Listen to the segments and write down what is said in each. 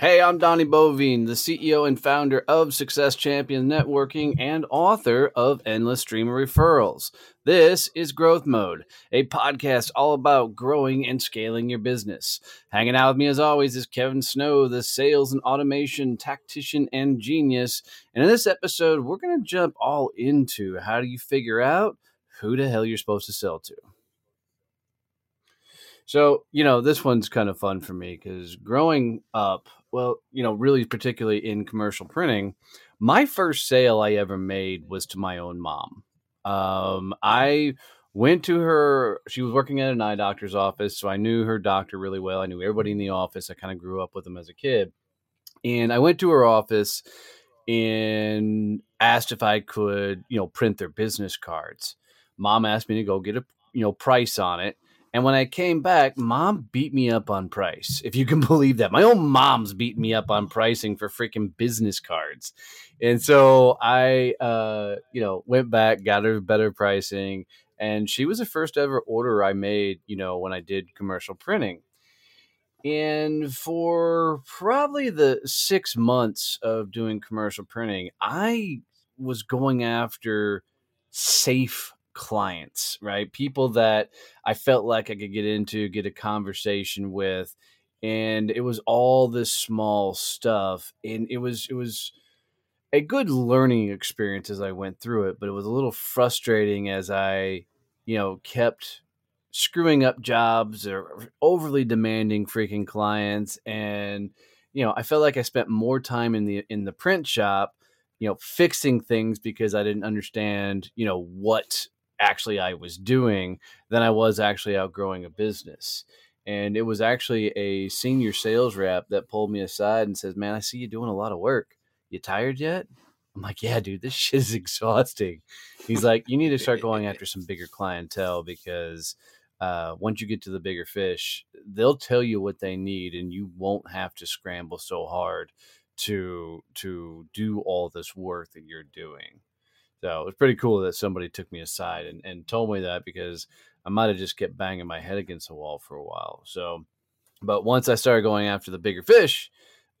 Hey, I'm Donnie Boivin, the CEO and founder of Success Champion Networking and author of Endless Stream of Referrals. This is Growth Mode, a podcast all about growing and scaling your business. Hanging out with me as always is Kevin Snow, the sales and automation tactician and genius. And in this episode, we're going to jump all into how do you figure out who the hell you're supposed to sell to. So, you know, this one's kind of fun for me because growing up, well, you know, really particularly in commercial printing, my first sale I ever made was to my own mom. Um, I went to her, she was working at an eye doctor's office. So I knew her doctor really well. I knew everybody in the office. I kind of grew up with them as a kid. And I went to her office and asked if I could, you know, print their business cards. Mom asked me to go get a, you know, price on it and when I came back, mom beat me up on price, if you can believe that. My own mom's beat me up on pricing for freaking business cards. And so I, uh, you know, went back, got her better pricing. And she was the first ever order I made, you know, when I did commercial printing. And for probably the six months of doing commercial printing, I was going after safe clients, right? People that I felt like I could get into, get a conversation with. And it was all this small stuff. And it was, it was, a good learning experience as I went through it, but it was a little frustrating as I, you know, kept screwing up jobs or overly demanding freaking clients and you know, I felt like I spent more time in the in the print shop, you know, fixing things because I didn't understand, you know, what actually I was doing than I was actually outgrowing a business. And it was actually a senior sales rep that pulled me aside and says, Man, I see you doing a lot of work. You tired yet? I'm like, Yeah, dude, this shit is exhausting. He's like, You need to start going after some bigger clientele because uh, once you get to the bigger fish, they'll tell you what they need and you won't have to scramble so hard to to do all this work that you're doing. So it was pretty cool that somebody took me aside and, and told me that because I might have just kept banging my head against the wall for a while. So, but once I started going after the bigger fish,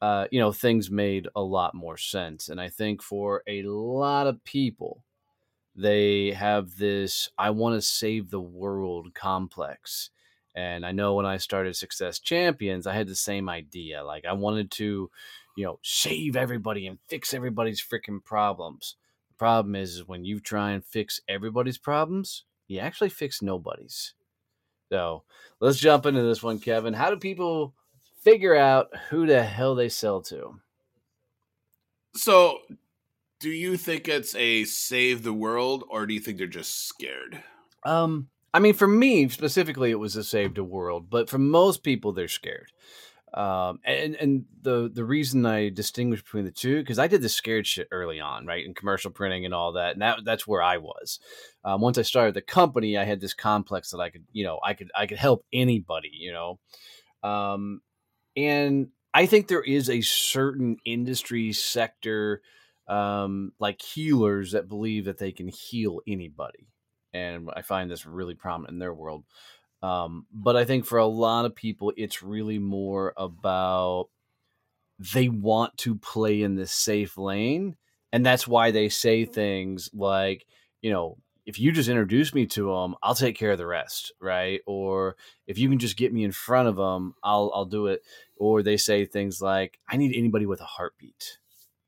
uh, you know, things made a lot more sense. And I think for a lot of people, they have this I want to save the world complex. And I know when I started Success Champions, I had the same idea. Like I wanted to, you know, save everybody and fix everybody's freaking problems problem is, is when you try and fix everybody's problems, you actually fix nobody's. So let's jump into this one, Kevin. How do people figure out who the hell they sell to? So, do you think it's a save the world, or do you think they're just scared? Um, I mean, for me specifically, it was a save the world, but for most people, they're scared. Um, and and the the reason I distinguish between the two because I did the scared shit early on, right, in commercial printing and all that, and that that's where I was. Um, once I started the company, I had this complex that I could, you know, I could I could help anybody, you know, um, and I think there is a certain industry sector, um, like healers that believe that they can heal anybody, and I find this really prominent in their world. Um, but I think for a lot of people, it's really more about they want to play in this safe lane. And that's why they say things like, you know, if you just introduce me to them, I'll take care of the rest, right? Or if you can just get me in front of them, I'll I'll do it. Or they say things like, I need anybody with a heartbeat,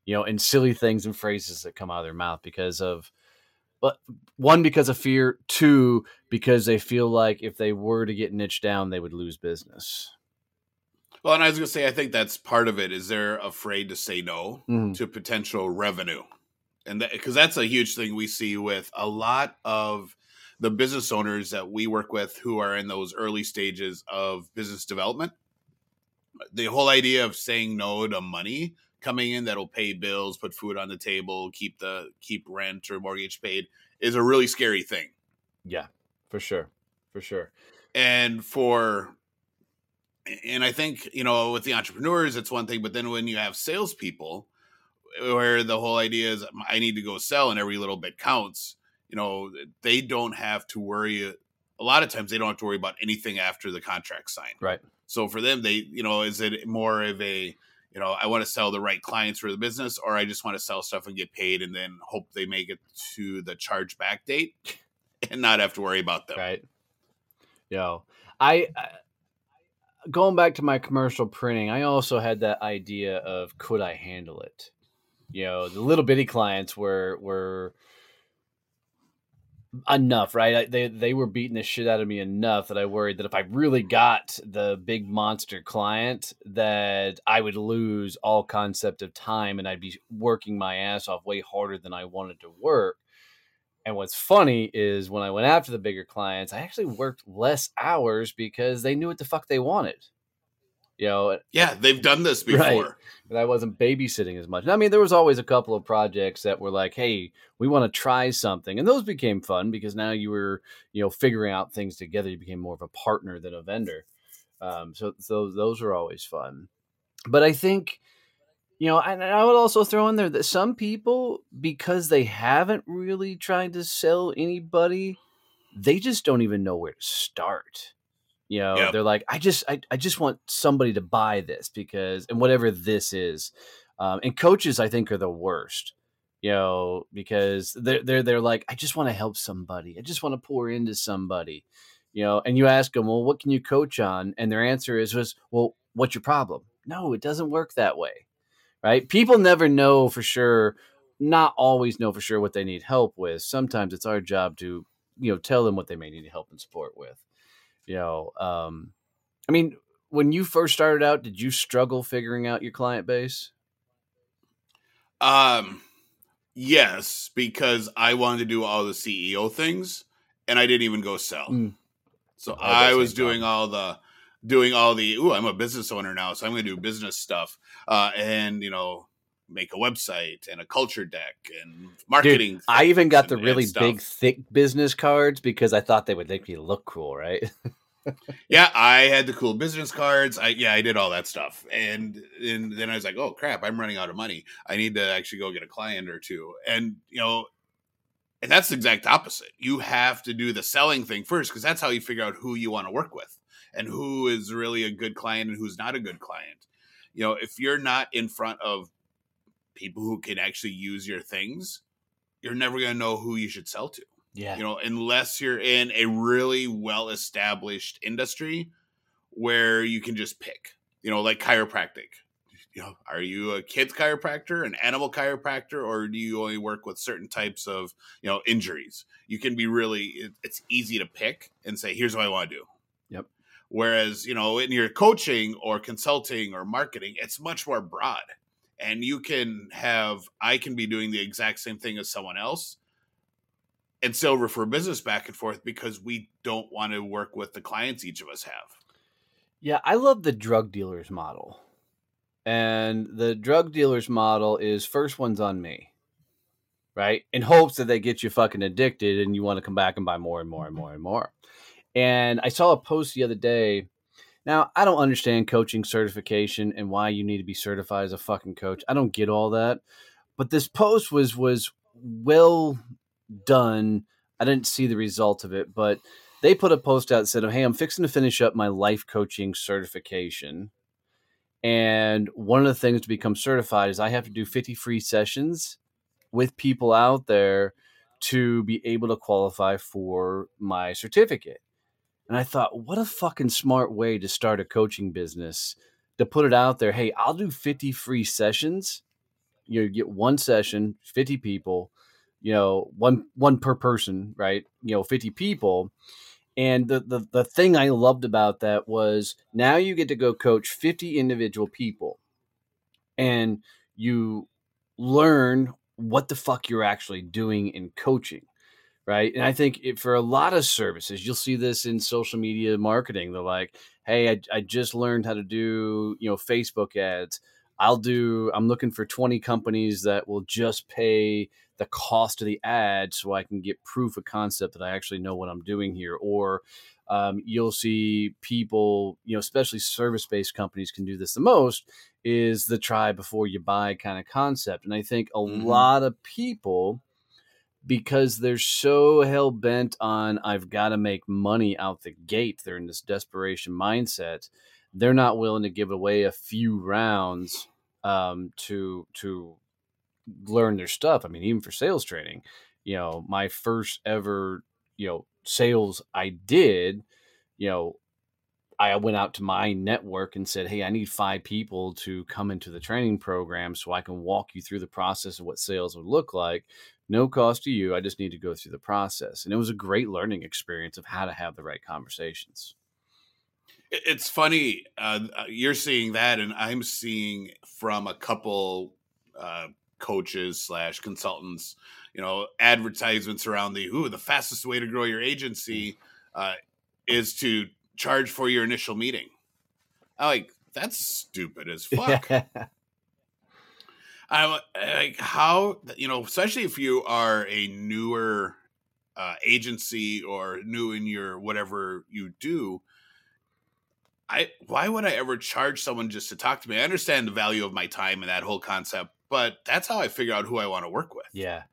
you know, and silly things and phrases that come out of their mouth because of but one because of fear, two because they feel like if they were to get niched down, they would lose business. Well, and I was going to say, I think that's part of it. Is they're afraid to say no Mhm. to potential revenue, and because that's a huge thing we see with a lot of the business owners that we work with who are in those early stages of business development. The whole idea of saying no to money coming in that'll pay bills, put food on the table, keep the keep rent or mortgage paid is a really scary thing. Yeah, for sure, for sure. and for and I think you know with the entrepreneurs it's one thing, but then when you have salespeople, where the whole idea is I need to go sell and every little bit counts, you know they don't have to worry. A lot of times they don't have to worry about anything after the contract signed. Right. So for them, they you know is it more of a you know I want to sell the right clients for the business, or I just want to sell stuff and get paid, and then hope they make it to the charge back date and not have to worry about them. Right. Yo, I, I going back to my commercial printing, I also had that idea of could I handle it? You know, the little bitty clients were were enough, right? They they were beating the shit out of me enough that I worried that if I really got the big monster client, that I would lose all concept of time and I'd be working my ass off way harder than I wanted to work. And what's funny is when I went after the bigger clients, I actually worked less hours because they knew what the fuck they wanted. You know, Yeah, they've done this before. Right. and I wasn't babysitting as much. I mean, there was always a couple of projects that were like, "Hey, we want to try something," and those became fun because now you were, you know, figuring out things together. You became more of a partner than a vendor. Um, so, so those were always fun. But I think, you know, and I would also throw in there that some people, because they haven't really tried to sell anybody, they just don't even know where to start. You know, Yep. they're like, I just, I, I just want somebody to buy this because, and whatever this is. Um, and coaches, I think, are the worst. You know, because they're they're they're like, I just want to help somebody. I just want to pour into somebody. You know, and you ask them, well, what can you coach on? And their answer is, was, well, what's your problem? No, it doesn't work that way, right? People never know for sure, not always know for sure what they need help with. Sometimes it's our job to, you know, tell them what they may need help and support with. You know, um, I mean, when you first started out, did you struggle figuring out your client base? Um, yes, because I wanted to do all the CEO things, and I didn't even go sell. Mm. So I I was doing problem. all the doing all the. oh I'm a business owner now, so I'm going to do business stuff, uh, and you know, make a website and a culture deck and marketing. I even got things the really big, thick business cards because I thought they would make me look cool, right? Yeah, I had the cool business cards. I yeah, I did all that stuff, and and then I was like, oh crap, I'm running out of money. I need to actually go get a client or two, and you know, and that's the exact opposite. You have to do the selling thing first because that's how you figure out who you want to work with and who is really a good client and who's not a good client. You know, if you're not in front of people who can actually use your things, you're never going to know who you should sell to Yeah. you know unless you're in a really well established industry where you can just pick you know like chiropractic you know are you a kids chiropractor an animal chiropractor or do you only work with certain types of you know injuries you can be really, it's easy to pick and say here's what i want to do Yep. whereas you know in your coaching or consulting or marketing it's much more broad and you can have i can be doing the exact same thing as someone else and still refer business back and forth because we don't want to work with the clients each of us have. Yeah, I love the drug dealer's model. And the drug dealer's model is first one's on me. Right? In hopes that they get you fucking addicted and you want to come back and buy more and more and more and more. And I saw a post the other day. Now, I don't understand coaching certification and why you need to be certified as a fucking coach. I don't get all that. But this post was was well done. I didn't see the result of it, but they put a post out that said, Hey, I'm fixing to finish up my life coaching certification. And one of the things to become certified is I have to do 50 free sessions with people out there to be able to qualify for my certificate. And I thought, what a fucking smart way to start a coaching business to put it out there. Hey, I'll do 50 free sessions. You get one session, 50 people, you know, one one per person, right? You know, 50 people. And the, the the thing I loved about that was now you get to go coach 50 individual people and you learn what the fuck you're actually doing in coaching right? And I think it, for a lot of services, you'll see this in social media marketing. They're like, "Hey, I, I just learned how to do you know Facebook ads. I'll do. I'm looking for 20 companies that will just pay the cost of the ad, so I can get proof of concept that I actually know what I'm doing here." Or um, you'll see people, you know, especially service based companies can do this the most is the try before you buy kind of concept. And I think a Mhm. lot of people because they're so hell bent on I've got to make money out the gate. They're in this desperation mindset. They're not willing to give away a few rounds um, to to learn their stuff. I mean, even for sales training, you know, my first ever you know sales I did, you know, I went out to my network and said, "Hey, I need five people to come into the training program so I can walk you through the process of what sales would look like." no cost to you. I just need to go through the process. And it was a great learning experience of how to have the right conversations. It- It's funny. Uh, you're seeing that, and I'm seeing from a couple uh, coaches slash consultants. You know, advertisements around the ooh, the fastest way to grow your agency uh, is to charge for your initial meeting. I'm like, that's stupid as fuck. I'm like, how you know, especially if you are a newer uh, agency or new in your whatever you do. I why would I ever charge someone just to talk to me? I understand the value of my time and that whole concept, but that's how I figure out who I want to work with. yeah.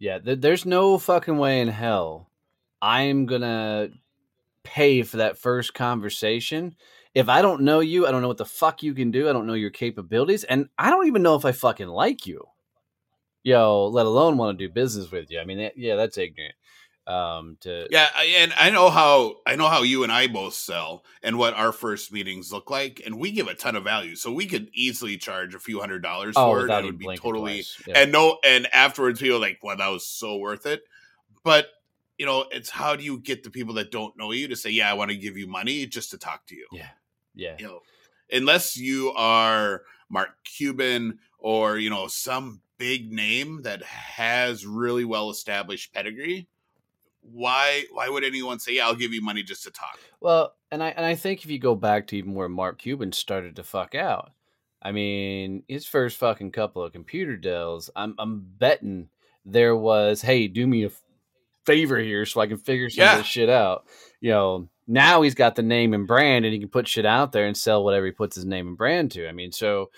Yeah. Th- there's no fucking way in hell I'm going to pay for that first conversation. If I don't know you, I don't know what the fuck you can do. I don't know your capabilities. And I don't even know if I fucking like you. Yo, let alone want to do business with you. I mean, that, yeah, that's ignorant. Um, to Yeah, and I know how I know how you and I both sell and what our first meetings look like, and we give a ton of value. So we could easily charge a few hundred dollars oh, for it. It would be totally. Yeah. and no and afterwards people are like well that was so worth it but you know it's how do you get the people that don't know you to say yeah i want to give you money just to talk to you yeah, yeah. you know unless you are mark cuban or you know some big name that has really well established pedigree why why would anyone say yeah i'll give you money just to talk Well, and I and I think if you go back to even where Mark Cuban started to fuck out, I mean, his first fucking couple of computer deals, I'm I'm betting there was, hey, do me a favor here so I can figure some Yeah. of this shit out. You know, now he's got the name and brand, and he can put shit out there and sell whatever he puts his name and brand to. I mean, so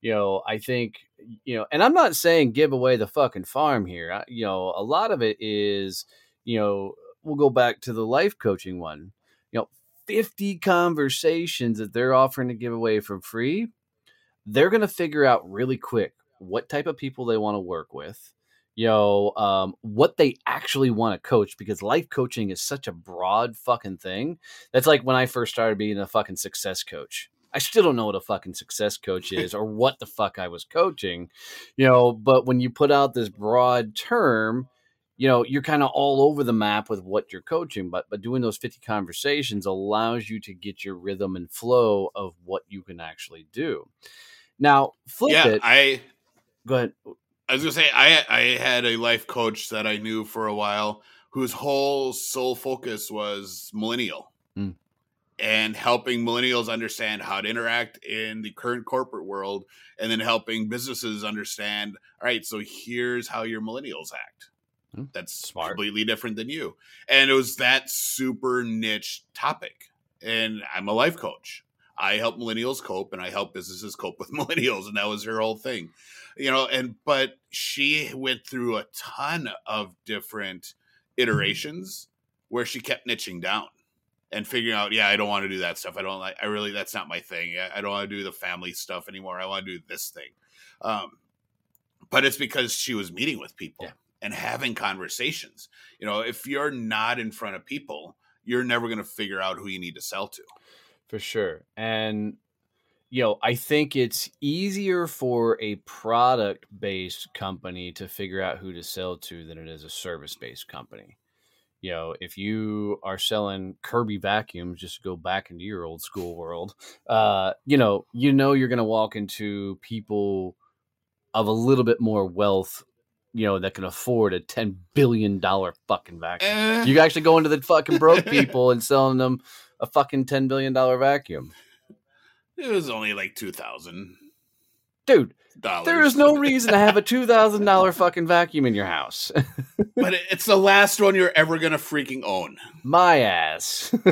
you know, I think you know, and I'm not saying give away the fucking farm here. I, you know, a lot of it is, you know, we'll go back to the life coaching one. You know, 50 conversations that they're offering to give away for free. They're going to figure out really quick what type of people they want to work with. You know, um, what they actually want to coach because life coaching is such a broad fucking thing. That's like when I first started being a fucking success coach. I still don't know what a fucking success coach is or what the fuck I was coaching, you know. But when you put out this broad term, you know, you're kind of all over the map with what you're coaching. But but doing those 50 conversations allows you to get your rhythm and flow of what you can actually do. Now, flip yeah it. i Go ahead. I was gonna say I I had a life coach that I knew for a while whose whole sole focus was millennial. Mm. and helping millennials understand how to interact in the current corporate world and then helping businesses understand all right so here's how your millennials act that's smart. completely different than you and it was that super niche topic and i'm a life coach i help millennials cope and i help businesses cope with millennials and that was her whole thing you know and but she went through a ton of different iterations where she kept niching down and figuring out, yeah, I don't want to do that stuff. I don't like, I really, that's not my thing. I, I don't want to do the family stuff anymore. I want to do this thing. Um, but it's because she was meeting with people Yeah. And having conversations. You know, if you're not in front of people, you're never going to figure out who you need to sell to. for sure. And you know, I think it's easier for a product based company to figure out who to sell to than it is a service based company. You know, if you are selling Kirby vacuums, just go back into your old school world, uh, you know, you know you're going to walk into people of a little bit more wealth, you know, that can afford a ten billion dollar fucking vacuum. Eh, You actually go into the fucking broke people and selling them a fucking ten billion dollar vacuum, it was only like two thousand dude. dollars. There is no reason to have a two thousand dollar fucking vacuum in your house. but it's the last one you're ever going to freaking own. My ass.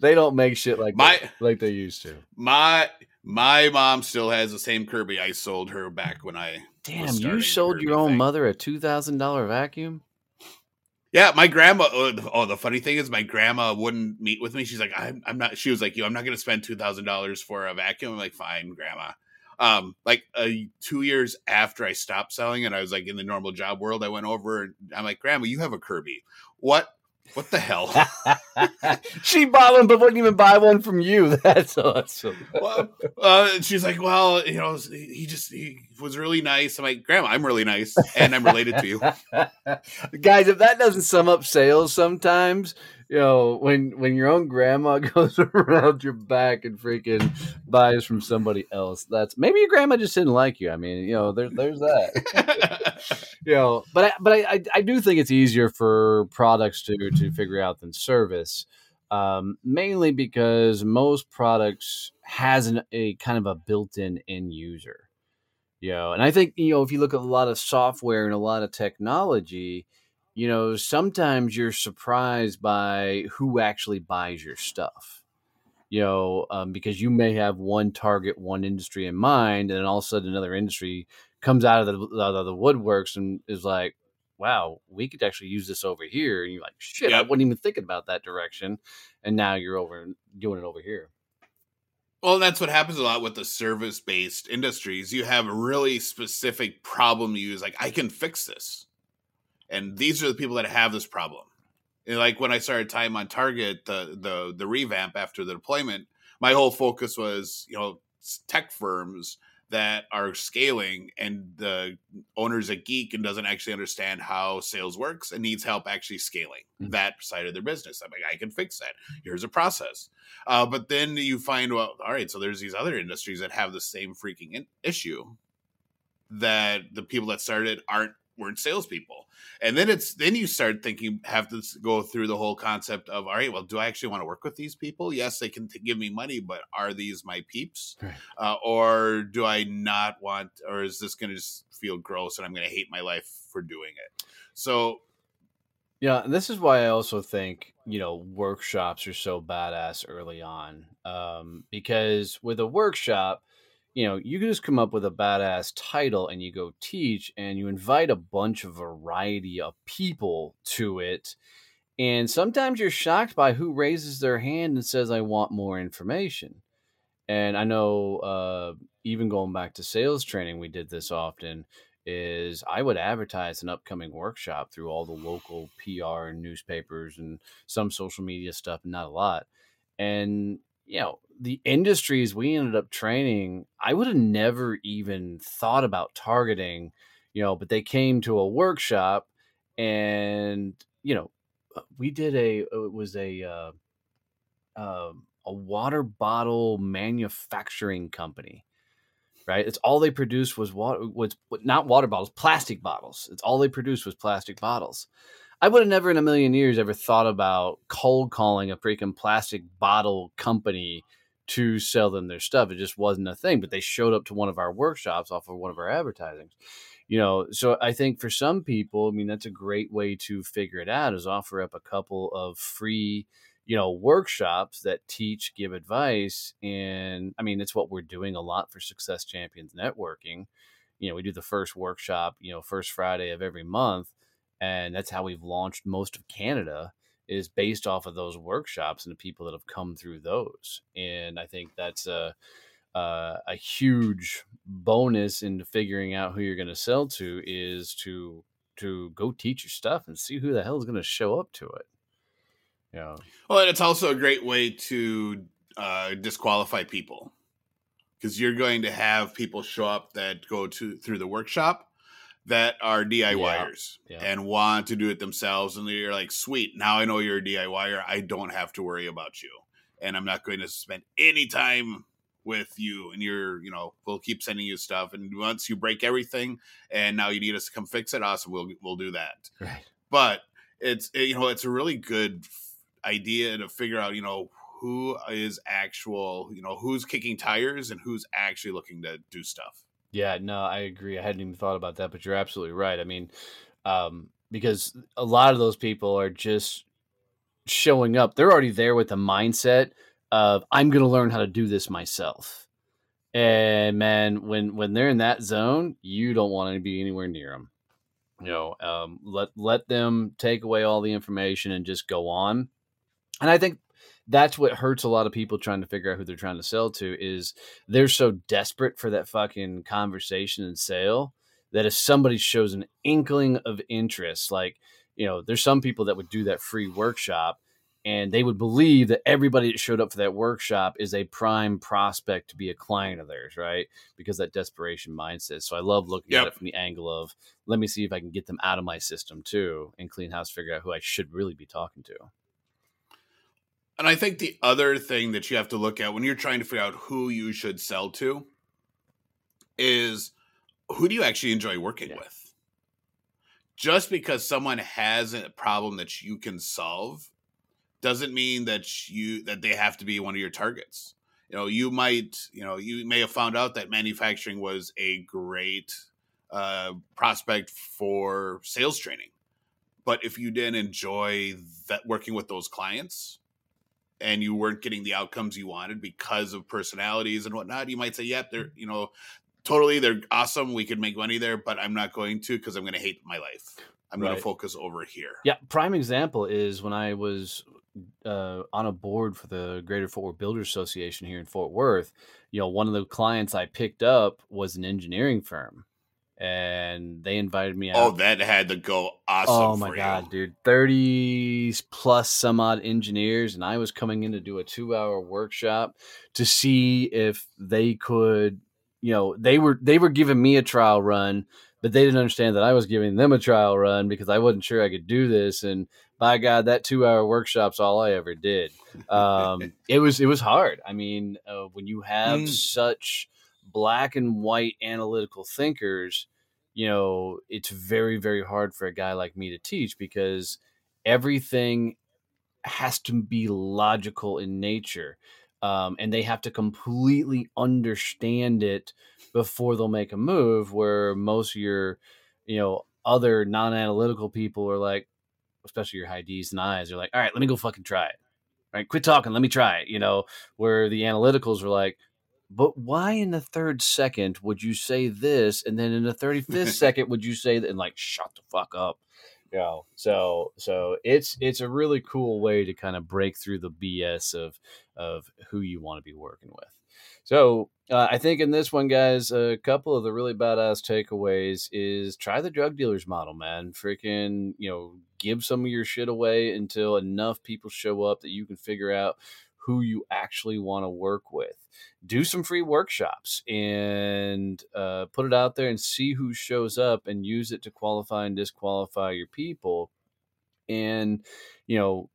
they don't make shit like My- that, like they used to. My my mom still has the same Kirby I sold her back when I Damn, you sold Kirby your own thing. mother a two thousand dollar vacuum. Yeah, my grandma. Oh, the- oh, the funny thing is, my grandma wouldn't meet with me. She's like, I'm, I'm not. She was like, you, I'm not going to spend two thousand dollars for a vacuum. I'm like, fine, grandma. Um, like uh, two years after I stopped selling and I was like in the normal job world, I went over and I'm like, Grandma, you have a Kirby. What? What the hell? she bought one, but wouldn't even buy one from you. That's awesome. well, uh, and she's like, well, you know, he just he was really nice. I'm like, Grandma, I'm really nice, and I'm related to you. Guys, if that doesn't sum up sales sometimes, you know, when when your own grandma goes around your back and freaking buys from somebody else, that's maybe your grandma just didn't like you. I mean, you know, there, there's that. you know, but I, but I, I, I do think it's easier for products to to figure out than service. Um, mainly because most products has an, a kind of a built-in end user you know and i think you know if you look at a lot of software and a lot of technology you know sometimes you're surprised by who actually buys your stuff you know um, because you may have one target one industry in mind and then all of a sudden another industry comes out of the, out of the woodworks and is like wow we could actually use this over here and you're like shit i wasn't even thinking about that direction and now you're over doing it over here Well, that's what happens a lot with the service based industries. You have really specific problem you use, like, I can fix this. And these are the people that have this problem. And like when I started time on target, the the the revamp after the deployment, my whole focus was, you know, tech firms that are scaling and the owner's a geek and doesn't actually understand how sales works and needs help actually scaling Mhm. that side of their business. I'm like, I can fix that. Here's a process. Uh, but then you find, well, all right, so there's these other industries that have the same freaking in- issue that the people that started aren't weren't salespeople, and then it's then you start thinking have to go through the whole concept of all right, well, do I actually want to work with these people? Yes, they can t- give me money, but are these my peeps, Right. uh, or do I not want, or is this going to just feel gross and I'm going to hate my life for doing it? So Yeah, and this is why I also think you know workshops are so badass early on, um, because with a workshop, you know you can just come up with a badass title and you go teach, and you invite a bunch of variety of people to it, and sometimes you're shocked by who raises their hand and says, "I want more information." And I know, uh, even going back to sales training, we did this often is I would advertise an upcoming workshop through all the local PR and newspapers and some social media stuff, not a lot. And, you know, the industries we ended up training, I would have never even thought about targeting, you know, but they came to a workshop and, you know, uh, we did a, it was a, uh, um, a water bottle manufacturing company right? It's all they produced was water, was not water bottles, plastic bottles. It's all they produced was plastic bottles. I would have never in a million years ever thought about cold calling a freaking plastic bottle company to sell them their stuff. It just wasn't a thing. But they showed up to one of our workshops off of one of our advertisings. You know, so I think for some people, I mean, that's a great way to figure it out is offer up a couple of free, you know, workshops that teach, give advice. And I mean, it's what we're doing a lot for Success Champions Networking. You know, we do the first workshop, you know, first Friday of every month. And that's how we've launched most of Canada is based off of those workshops and the people that have come through those. And I think that's a, uh, a huge bonus into figuring out who you're going to sell to is to to go teach your stuff and see who the hell is going to show up to it. Yeah. Well, and it's also a great way to uh, disqualify people because you're going to have people show up that go to through the workshop that are DIYers Yeah, yeah. and want to do it themselves. And you're like, sweet, now I know you're a DIYer. I don't have to worry about you. And I'm not going to spend any time with you. And you're, you know, we'll keep sending you stuff. And once you break everything and now you need us to come fix it, awesome, we'll, we'll do that. Right. But it's, eh, you know, it's a really good idea to figure out, you know, who is actual, you know, who's kicking tires and who's actually looking to do stuff. Yeah, no, I agree. I hadn't even thought about that, but you're absolutely right. I mean, um, because a lot of those people are just showing up. They're already there with the mindset of I'm going to learn how to do this myself. And man, when when they're in that zone, you don't want to be anywhere near them. You know, um, let let them take away all the information and just go on. And I think that's what hurts a lot of people trying to figure out who they're trying to sell to is they're so desperate for that fucking conversation and sale that if somebody shows an inkling of interest, like, you know, there's some people that would do that free workshop and they would believe that everybody that showed up for that workshop is a prime prospect to be a client of theirs, right? Because that desperation mindset. So I love looking Yep. at it from the angle of let me see if I can get them out of my system too and clean house, figure out who I should really be talking to. And I think the other thing that you have to look at when you're trying to figure out who you should sell to is who do you actually enjoy working Yeah. with? Just because someone has a problem that you can solve doesn't mean that you that they have to be one of your targets. You know, you might, you know, you may have found out that manufacturing was a great uh, prospect for sales training. But if you didn't enjoy that working with those clients, and you weren't getting the outcomes you wanted because of personalities and whatnot, you might say, "Yep, they're you know totally they're awesome. We could make money there, but I'm not going to because I'm going to hate my life. I'm going to focus over here." Yeah, prime example is when I was uh, on a board for the Greater Fort Worth Builders Association here in Fort Worth. You know, one of the clients I picked up was an engineering firm, and they invited me out. Oh, that had to go awesome. Oh my for god, dude. 30 plus some odd engineers and I was coming in to do a 2-hour workshop to see if they could, you know, they were they were giving me a trial run, but they didn't understand that I was giving them a trial run because I wasn't sure I could do this and by god that 2-hour workshop's all I ever did. Um it was it was hard. I mean, uh, when you have Mm. such black and white analytical thinkers, you know, it's very, very hard for a guy like me to teach because everything has to be logical in nature. Um, and they have to completely understand it before they'll make a move. Where most of your, you know, other non-analytical people are like, especially your high D's and I's, are like, all right, let me go fucking try it. Right, quit talking, let me try it. You know, where the analyticals are like, but why in the third second would you say this and then in the 35th second would you say that and like shut the fuck up you know? So so it's it's a really cool way to kind of break through the bs of of who you want to be working with. So uh, i think in this one guys a couple of the really badass takeaways is try the drug dealers model man. Freaking you know give some of your shit away until enough people show up that you can figure out who you actually want to work with. Do some free workshops and uh, put it out there and see who shows up and use it to qualify and disqualify your people. And you know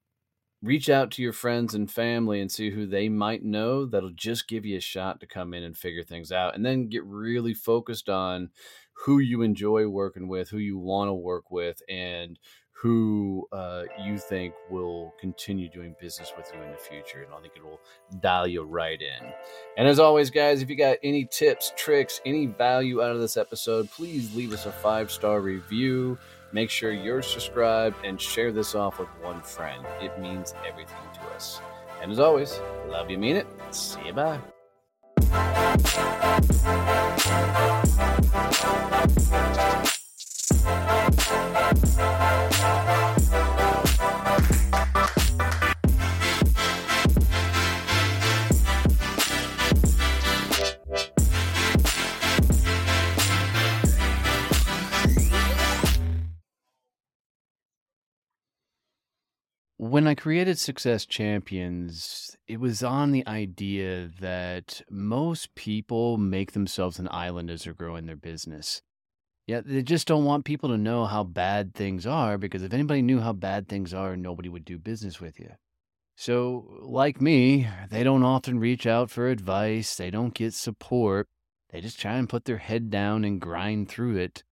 reach out to your friends and family and see who they might know that'll just give you a shot to come in and figure things out. And then get really focused on who you enjoy working with who you want to work with and who uh, you think will continue doing business with you in the future. And I think it will dial you right in. And as always, guys, if you got any tips, tricks, any value out of this episode, please leave us a five star review. Make sure you're subscribed and share this off with one friend. It means everything to us. And as always, love you, mean it. See you, bye. When I created Success Champions, it was on the idea that most people make themselves an island as they're growing their business. Yeah, they just don't want people to know how bad things are because if anybody knew how bad things are, nobody would do business with you. So, like me, they don't often reach out for advice, they don't get support. They just try and put their head down and grind through it.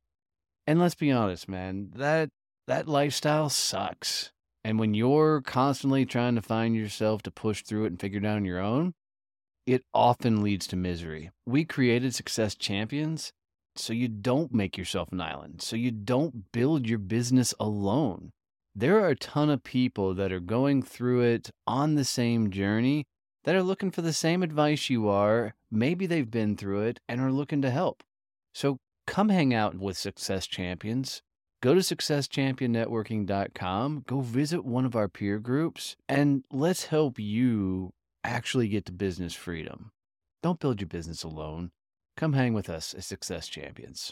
And let's be honest, man, that that lifestyle sucks. And when you're constantly trying to find yourself to push through it and figure it out on your own, it often leads to misery. We created Success Champions so you don't make yourself an island, so you don't build your business alone. There are a ton of people that are going through it on the same journey that are looking for the same advice you are. Maybe they've been through it and are looking to help. So come hang out with Success Champions go to successchampionnetworking.com, go visit one of our peer groups, and let's help you actually get to business freedom. Don't build your business alone. Come hang with us as Success Champions.